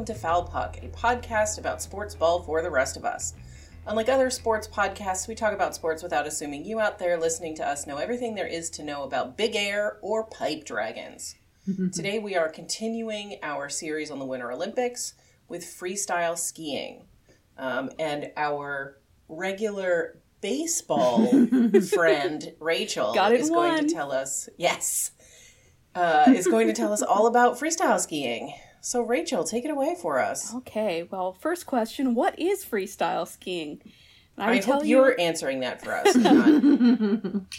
Welcome to Foul Puck, a podcast about sports ball for the rest of us. Unlike other sports podcasts, we talk about sports without assuming you out there listening to us know everything there is to know about big air or pipe dragons. Today, we are continuing our series on the Winter Olympics with freestyle skiing. Um, and our regular baseball friend, Rachel, is going one. to tell us, yes, uh, is going to tell us all about freestyle skiing. So, Rachel, take it away for us. Okay, well, first question What is freestyle skiing? And I, would hope you're answering that for us.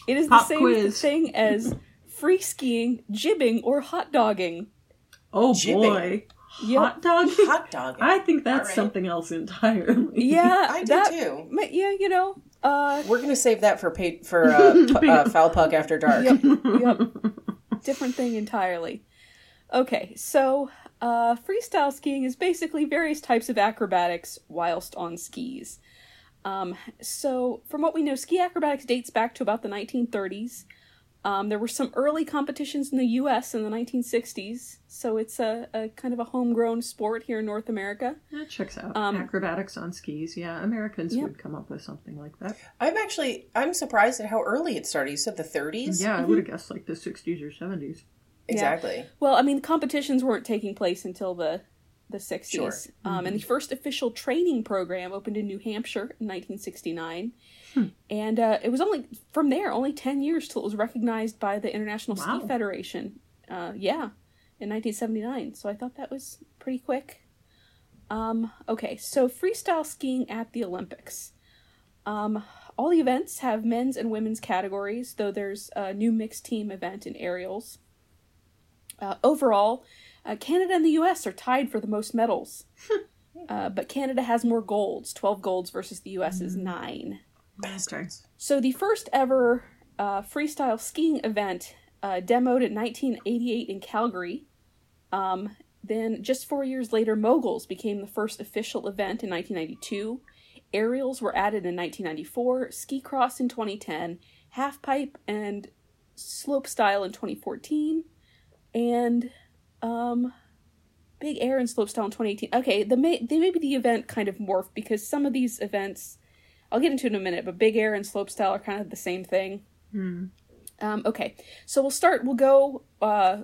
it is Pop the same quiz. thing as free skiing, jibbing, or hot dogging. Oh Jibbing. boy. Yep. Hot dog? hot dog. I think that's All right. something else entirely. Yeah, I do that, too. ma- Yeah, you know, uh, We're gonna save that for pa- for uh, pu- uh, foul puck after dark. yep, yep, different thing entirely. Okay, so uh, freestyle skiing is basically various types of acrobatics whilst on skis. Um, so, from what we know, ski acrobatics dates back to about the 1930s. Um, there were some early competitions in the U.S. in the 1960s, so it's a, a kind of a homegrown sport here in North America. That checks out. Um, Acrobatics on skis. Yeah, Americans Yep. would come up with something like that. I'm actually I'm surprised at how early it started. You said the 30s. Yeah, I would have guessed like the 60s or 70s. Exactly. Well, I mean, competitions weren't taking place until the the 60s. Sure. Um, and the first official training program opened in New Hampshire in 1969. And uh, it was only from there, only 10 years till it was recognized by the International Wow. Ski Federation. Uh, yeah, in 1979. So I thought that was pretty quick. Um, okay, so freestyle skiing at the Olympics. Um, all the events have men's and women's categories, though there's a new mixed team event in aerials. Uh, overall, uh, Canada and the U.S. are tied for the most medals, uh, but Canada has more golds, twelve golds versus the U.S. is nine. Bastards. So the first ever uh, freestyle skiing event uh, demoed in 1988 in Calgary. Um, then, just four years later, moguls became the first official event in 1992. Aerials were added in 1994, ski cross in 2010, half pipe and slope style in 2014, and um, big air and slope style in 2018. Okay, the may they maybe the event kind of morphed because some of these events I'll get into in a minute, but big air and slope style are kind of the same thing. Hmm. Um, okay, so we'll start. We'll go uh,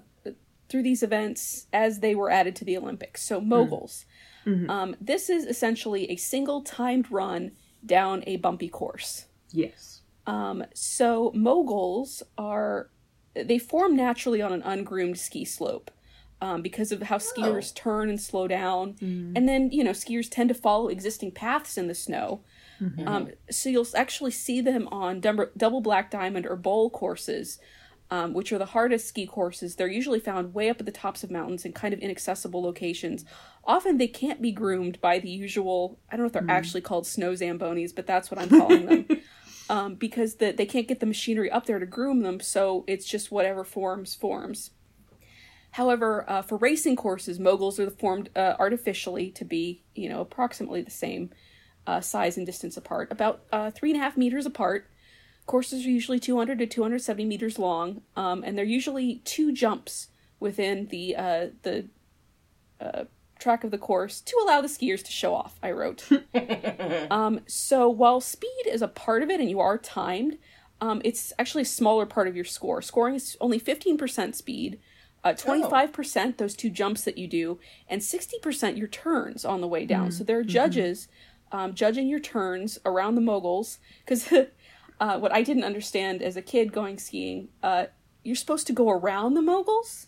through these events as they were added to the Olympics. So moguls. Hmm. Um, this is essentially a single timed run down a bumpy course. Yes. Um, so moguls are they form naturally on an ungroomed ski slope um, because of how skiers turn and slow down, and then you know skiers tend to follow existing paths in the snow. Um, so you'll actually see them on double, double black diamond or bowl courses, um, which are the hardest ski courses. They're usually found way up at the tops of mountains in kind of inaccessible locations. Often they can't be groomed by the usual. I don't know if they're actually called snow zambonis, but that's what I'm calling them um, because the, they can't get the machinery up there to groom them, so it's just whatever forms forms. However, uh, for racing courses, moguls are formed uh, artificially to be, you know, approximately the same uh, size and distance apart, about uh, three and a half meters apart. Courses are usually 200 to 270 meters long, um, and they're usually two jumps within the uh, the uh, track of the course to allow the skiers to show off. I wrote. Um, so while speed is a part of it and you are timed, um, it's actually a smaller part of your score. Scoring is only 15% speed, uh, 25% those two jumps that you do, and 60% your turns on the way down. So there are judges um, judging your turns around the moguls. Because uh, what I didn't understand as a kid going skiing, uh, you're supposed to go around the moguls,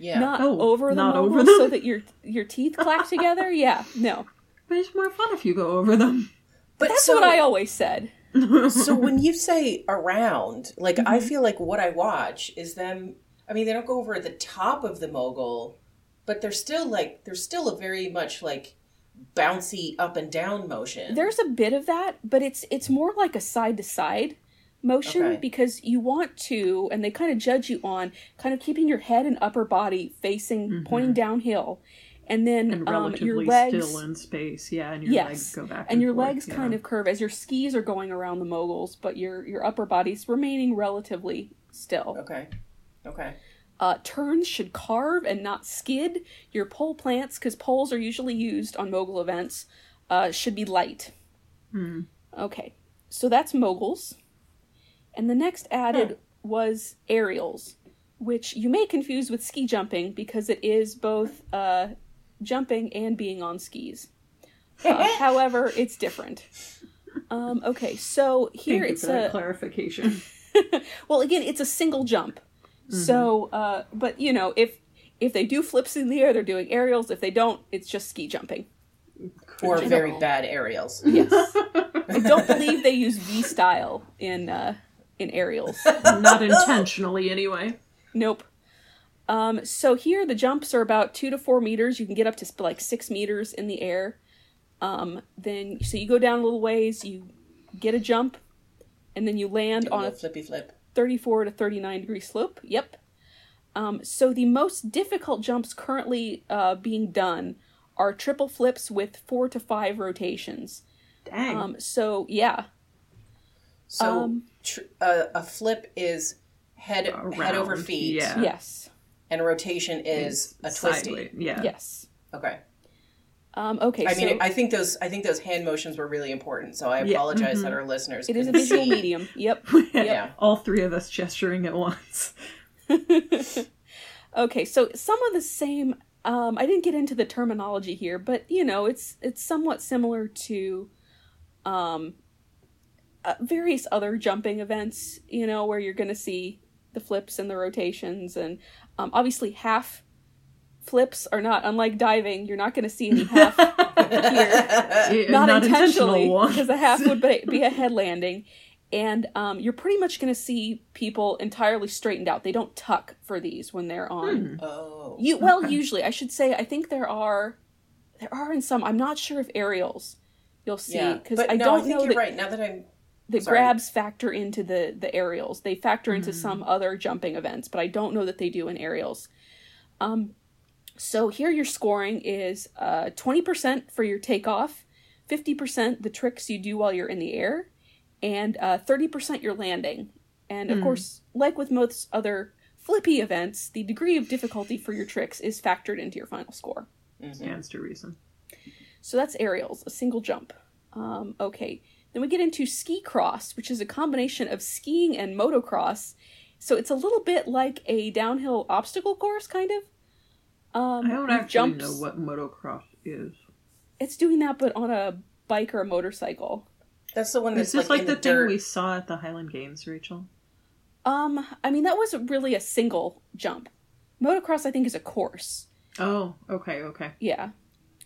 Yeah. not Oh, over the not moguls, over them? so that your your teeth clack together. Yeah, no. But it's more fun if you go over them. but That's so, what I always said. so when you say around, like Mm-hmm. I feel like what I watch is them. I mean, they don't go over the top of the mogul, but they're still like there's still a very much like bouncy up and down motion. There's a bit of that, but it's it's more like a side to side motion Okay. because you want to and they kind of judge you on kind of keeping your head and upper body facing pointing downhill and then And um, relatively your legs still in space. Yeah, and your yes legs go back. and your forth, legs yeah. kind of curve as your skis are going around the moguls but your your upper body's remaining relatively still okay, okay. Uh, turns should carve and not skid. Your pole plants, because poles are usually used on mogul events, uh, should be light. Okay, so that's moguls. And the next added was aerials, which you may confuse with ski jumping because it is both uh, jumping and being on skis. Uh, however, it's different. Um, okay, so here Thank you it's for that a clarification. well again it's a single jump. So, uh, but you know if if they do flips in the air, they're doing aerials. If they don't, it's just ski jumping. Or very bad aerials. Yes, I don't believe they use V style in uh, in aerials. Not intentionally, anyway. Nope. Um, so here the jumps are about two to four meters. You can get up to like six meters in the air. Um, then so you go down a little ways, you get a jump, and then you land A on a flippy flip. 34 to 39 degree slope. Yep. Um, so the most difficult jumps currently uh, being done are triple flips with four to five rotations. Dang. Um, so yeah, So Um, tr- uh, a flip is head head over feet, yeah. yes, and a rotation is a twisty. Sideways, Yeah. yes. Okay. Um, okay, I so mean, I think those I think those hand motions were really important. So I Yeah, apologize that our listeners it is a visual see. medium. Yep. Yeah. All three of us gesturing at once. Okay, so some of the same. Um, I didn't get into the terminology here, but you know, it's it's somewhat similar to um, uh, various other jumping events. You know, where you're going to see the flips and the rotations, and um, obviously half flips are not unlike diving. You're not going to see any half here, Yeah, not, intentional intentionally, because a half would be, be a head landing. And um, you're pretty much going to see people entirely straightened out. They don't tuck for these when they're on Oh. you well, usually I should say I think there are there are in some. I'm not sure if aerials you'll see yeah. because But I no, don't I think know you're that right. Now that I'm the sorry. grabs factor into the the aerials. They factor into some other jumping events, but I don't know that they do in aerials. Um, so here your scoring is uh twenty percent for your takeoff, fifty percent the tricks you do while you're in the air, and uh thirty percent your landing. And of course, like with most other flippy events, the degree of difficulty for your tricks is factored into your final score. Stands to reason. So that's aerials, a single jump. Um, okay. Then we get into ski cross, which is a combination of skiing and motocross. So it's a little bit like a downhill obstacle course, kind of. Um, I don't actually jumps. know what motocross is. It's doing that, but on a bike or a motorcycle. that's the one Is that's this like, like in the, the, thing dirt. we saw at the Highland Games, Rachel? Um, I mean that wasn't really a single jump. Motocross, I think, is a course. Oh, okay, okay. Yeah.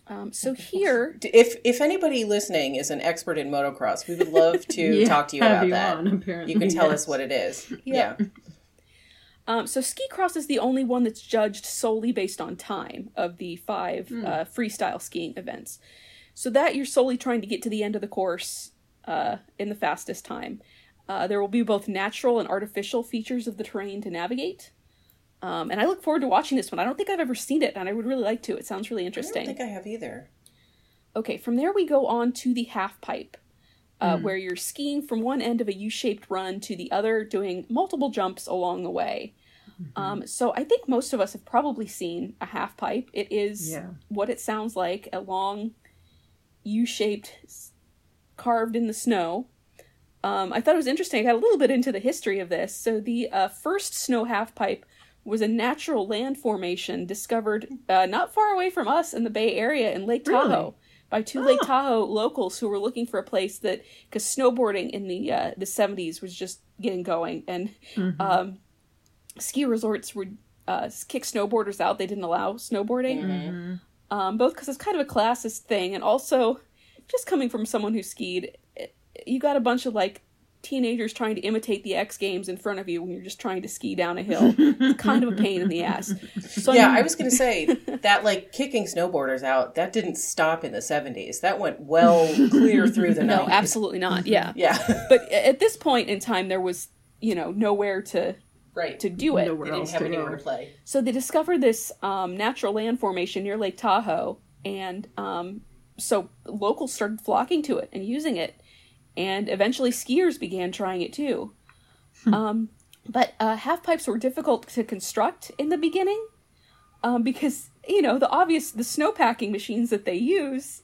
Um, so here, If if anybody listening is an expert in motocross, we would love to Yeah, talk to you about you that. on, apparently, you can tell yes. us what it is. Yeah. Yeah. Um, so ski cross is the only one that's judged solely based on time of the five uh, freestyle skiing events. So that you're solely trying to get to the end of the course uh, in the fastest time. Uh, there will be both natural and artificial features of the terrain to navigate. Um, and I look forward to watching this one. I don't think I've ever seen it, and I would really like to. It sounds really interesting. I don't think I have either. Okay, from there we go on to the half pipe, uh, where you're skiing from one end of a U-shaped run to the other, doing multiple jumps along the way. Um, so I think most of us have probably seen a half pipe. It is Yeah. what it sounds like a long U-shaped, carved in the snow. Um, I thought it was interesting. I got a little bit into the history of this. So the uh, first snow half pipe was a natural land formation discovered uh, not far away from us in the Bay Area in Lake Really? Tahoe by two Lake Tahoe locals who were looking for a place that because snowboarding in the uh, the seventies was just getting going and um, ski resorts would uh, kick snowboarders out. They didn't allow snowboarding, um, both because it's kind of a classist thing and also just coming from someone who skied. it- You got a bunch of like teenagers trying to imitate the X Games in front of you when you're just trying to ski down a hill. it's kind of a pain in the ass. So Yeah, mean- I was going to say that like kicking snowboarders out, that didn't stop in the 70s. That went well clear through the 90s. no, absolutely not. Yeah, Yeah. but at this point in time, there was you know nowhere to right. to do it. Nowhere they didn't else have to anywhere go. to play. So they discovered this um, natural land formation near Lake Tahoe, and um, so locals started flocking to it and using it, and eventually skiers began trying it too. um, But uh, half pipes were difficult to construct in the beginning um, because, you know, the obvious, the snowpacking machines that they use,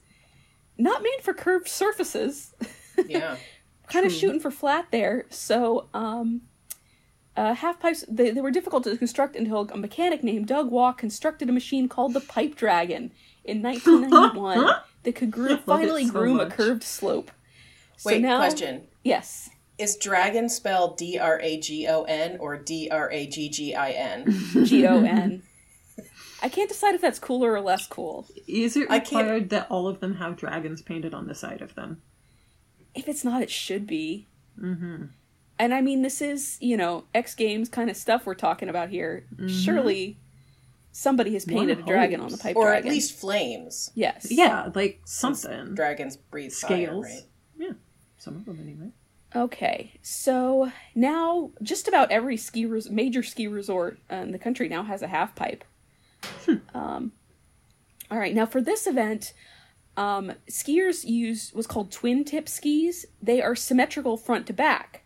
not made for curved surfaces. Yeah. kind of shooting for flat there. So, um, uh, half pipes they, they were difficult to construct until a mechanic named Doug Waugh constructed a machine called the Pipe Dragon in 1991 that could gro- it finally so groom a curved slope. So Wait, now, question. Yes, Is dragon spelled D R A G O N or D R A G G I N? G O N. I can't decide if that's cooler or less cool. Is it I can't- required that all of them have dragons painted on the side of them? If it's not, it should be. Mm-hmm. And I mean, this is you know X Games kind of stuff we're talking about here. Surely somebody has painted a dragon on the pipe Or dragon. at least flames. yes, Yeah, like something. Dragons breathe Scales. fire, right? Yeah, some of them anyway. Okay, so now just about every ski res- major ski resort in the country now has a half pipe. um, all right, now for this event, um, skiers use what's called twin tip skis. They are symmetrical front to back.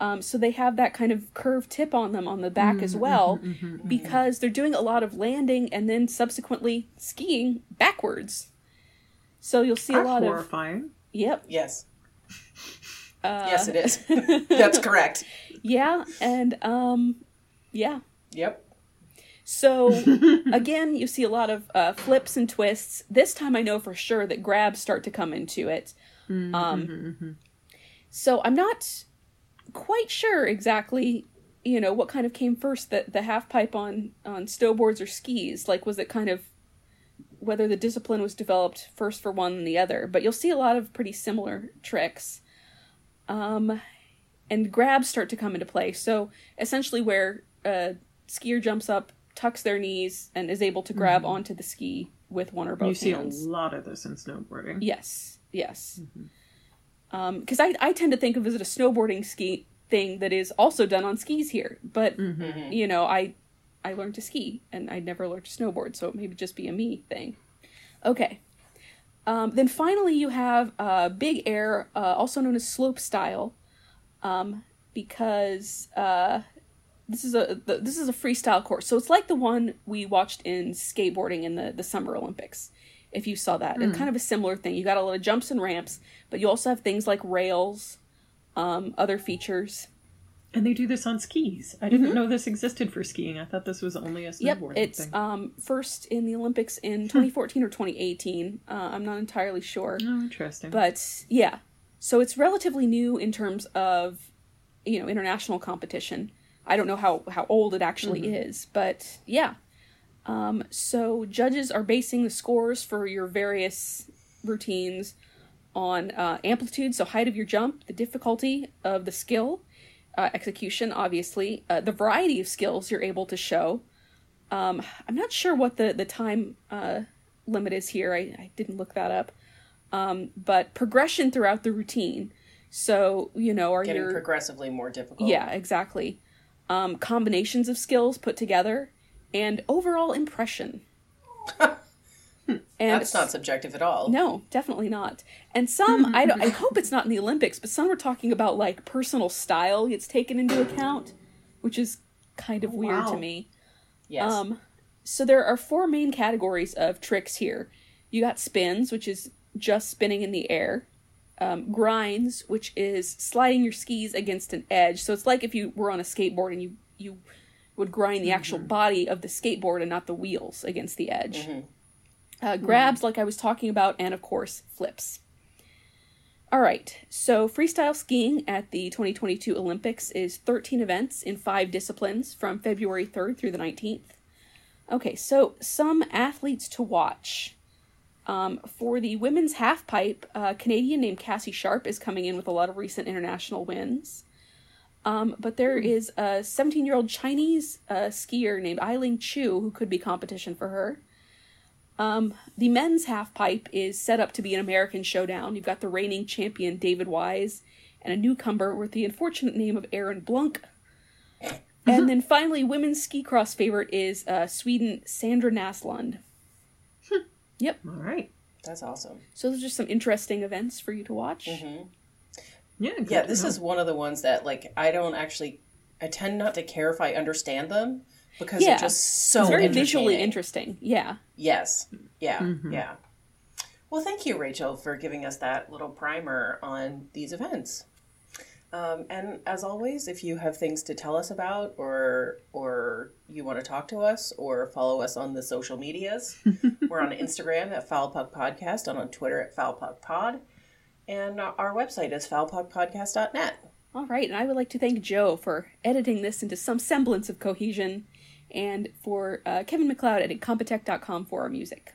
Um, so they have that kind of curved tip on them on the back as well because they're doing a lot of landing and then subsequently skiing backwards. So you'll see a That's lot of horrifying. yep, Yes. Uh, yes, it is. That's correct. yeah, and um, yeah. Yep. So again, you see a lot of uh, flips and twists. This time, I know for sure that grabs start to come into it. Um, so I'm not quite sure exactly, you know, what kind of came first, the the half pipe on on snowboards or skis. Like, was it kind of whether the discipline was developed first for one than the other? But you'll see a lot of pretty similar tricks. Um, and grabs start to come into play. So essentially, where a skier jumps up, tucks their knees, and is able to grab mm-hmm. onto the ski with one or both You see hands. a lot of this in snowboarding. Yes, yes. Mm-hmm. Um, because I I tend to think of it as a snowboarding ski thing that is also done on skis here, but mm-hmm. you know I I learned to ski and I never learned to snowboard, so it may just be a me thing. Okay. Um, then finally, you have uh, big air, uh, also known as slope style, um, because uh, this is a the, this is a freestyle course. So it's like the one we watched in skateboarding in the the Summer Olympics. If you saw that, it's kind of a similar thing. You got a lot of jumps and ramps, but you also have things like rails, um, other features. And they do this on skis. I didn't know this existed for skiing. I thought this was only a Mm-hmm. Yep, snowboarding it's thing. um, first in the Olympics in 2014 or 2018. Uh, I'm not entirely sure. oh, interesting. but yeah so it's relatively new in terms of you know international competition i don't know how how old it actually is but yeah um so judges are basing the scores for your various routines on uh, amplitude so height of your jump the difficulty of the skill uh, execution obviously uh, the variety of skills you're able to show um i'm not sure what the the time uh limit is here i, I didn't look that up um, but progression throughout the routine. So you know, are Getting your progressively more difficult. yeah exactly um, combinations of skills put together and overall impression. and That's not subjective at all. no, definitely not. And some I don't. I hope it's not in the Olympics, but some are talking about like personal style gets taken into account, which is kind of weird to me. Yes. Um, so there are four main categories of tricks here. You got spins, which is just spinning in the air. Um, grinds, which is sliding your skis against an edge. So it's like if you were on a skateboard and you you would grind the actual body of the skateboard and not the wheels against the edge. Uh, grabs, like I was talking about, and of course flips. All right, so freestyle skiing at the 2022 Olympics is 13 events in five disciplines from February 3rd through the 19th. Okay, so some athletes to watch. Um, for the women's half pipe, a Canadian named Cassie Sharpe is coming in with a lot of recent international wins. Um, but there is a 17 year old Chinese uh, skier named Eileen Gu who could be competition for her. Um, the men's half pipe is set up to be an American showdown. You've got the reigning champion David Wise and a newcomer with the unfortunate name of Aaron Blunk. And then finally, women's ski cross favorite is uh, Sweden Sandra Naslund. yep. All right. That's awesome. So those are some interesting events for you to watch. Yeah. good Yeah, to this know. is one of the ones that like I don't actually I tend not to care if I understand them because Yeah. they're just so it's very visually interesting. Yeah. Yes. Yeah. Mm-hmm. Yeah. Well, thank you, Rachel, for giving us that little primer on these events. Um, and as always, if you have things to tell us about, or or you want to talk to us, or follow us on the social medias, we're on Instagram at FoulPuck Podcast, and on Twitter at FoulPuckPod, and our website is foulpuckpodcast.net. All right, and I would like to thank Joe for editing this into some semblance of cohesion, and for uh, Kevin MacLeod at Incompetech.com for our music.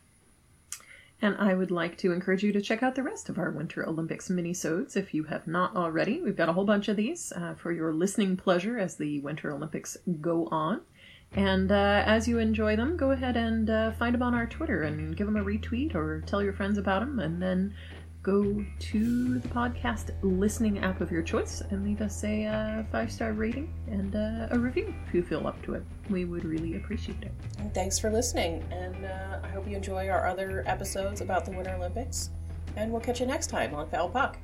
And I would like to encourage you to check out the rest of our Winter Olympics minisodes if you have not already. We've got a whole bunch of these uh, for your listening pleasure as the Winter Olympics go on. And uh, as you enjoy them, go ahead and uh, find them on our Twitter and give them a retweet or tell your friends about them. And then go to the podcast listening app of your choice and leave us a uh, five star rating and uh, a review if you feel up to it. We would really appreciate it. And thanks for listening, and uh, I hope you enjoy our other episodes about the Winter Olympics. And we'll catch you next time on Foul Puck.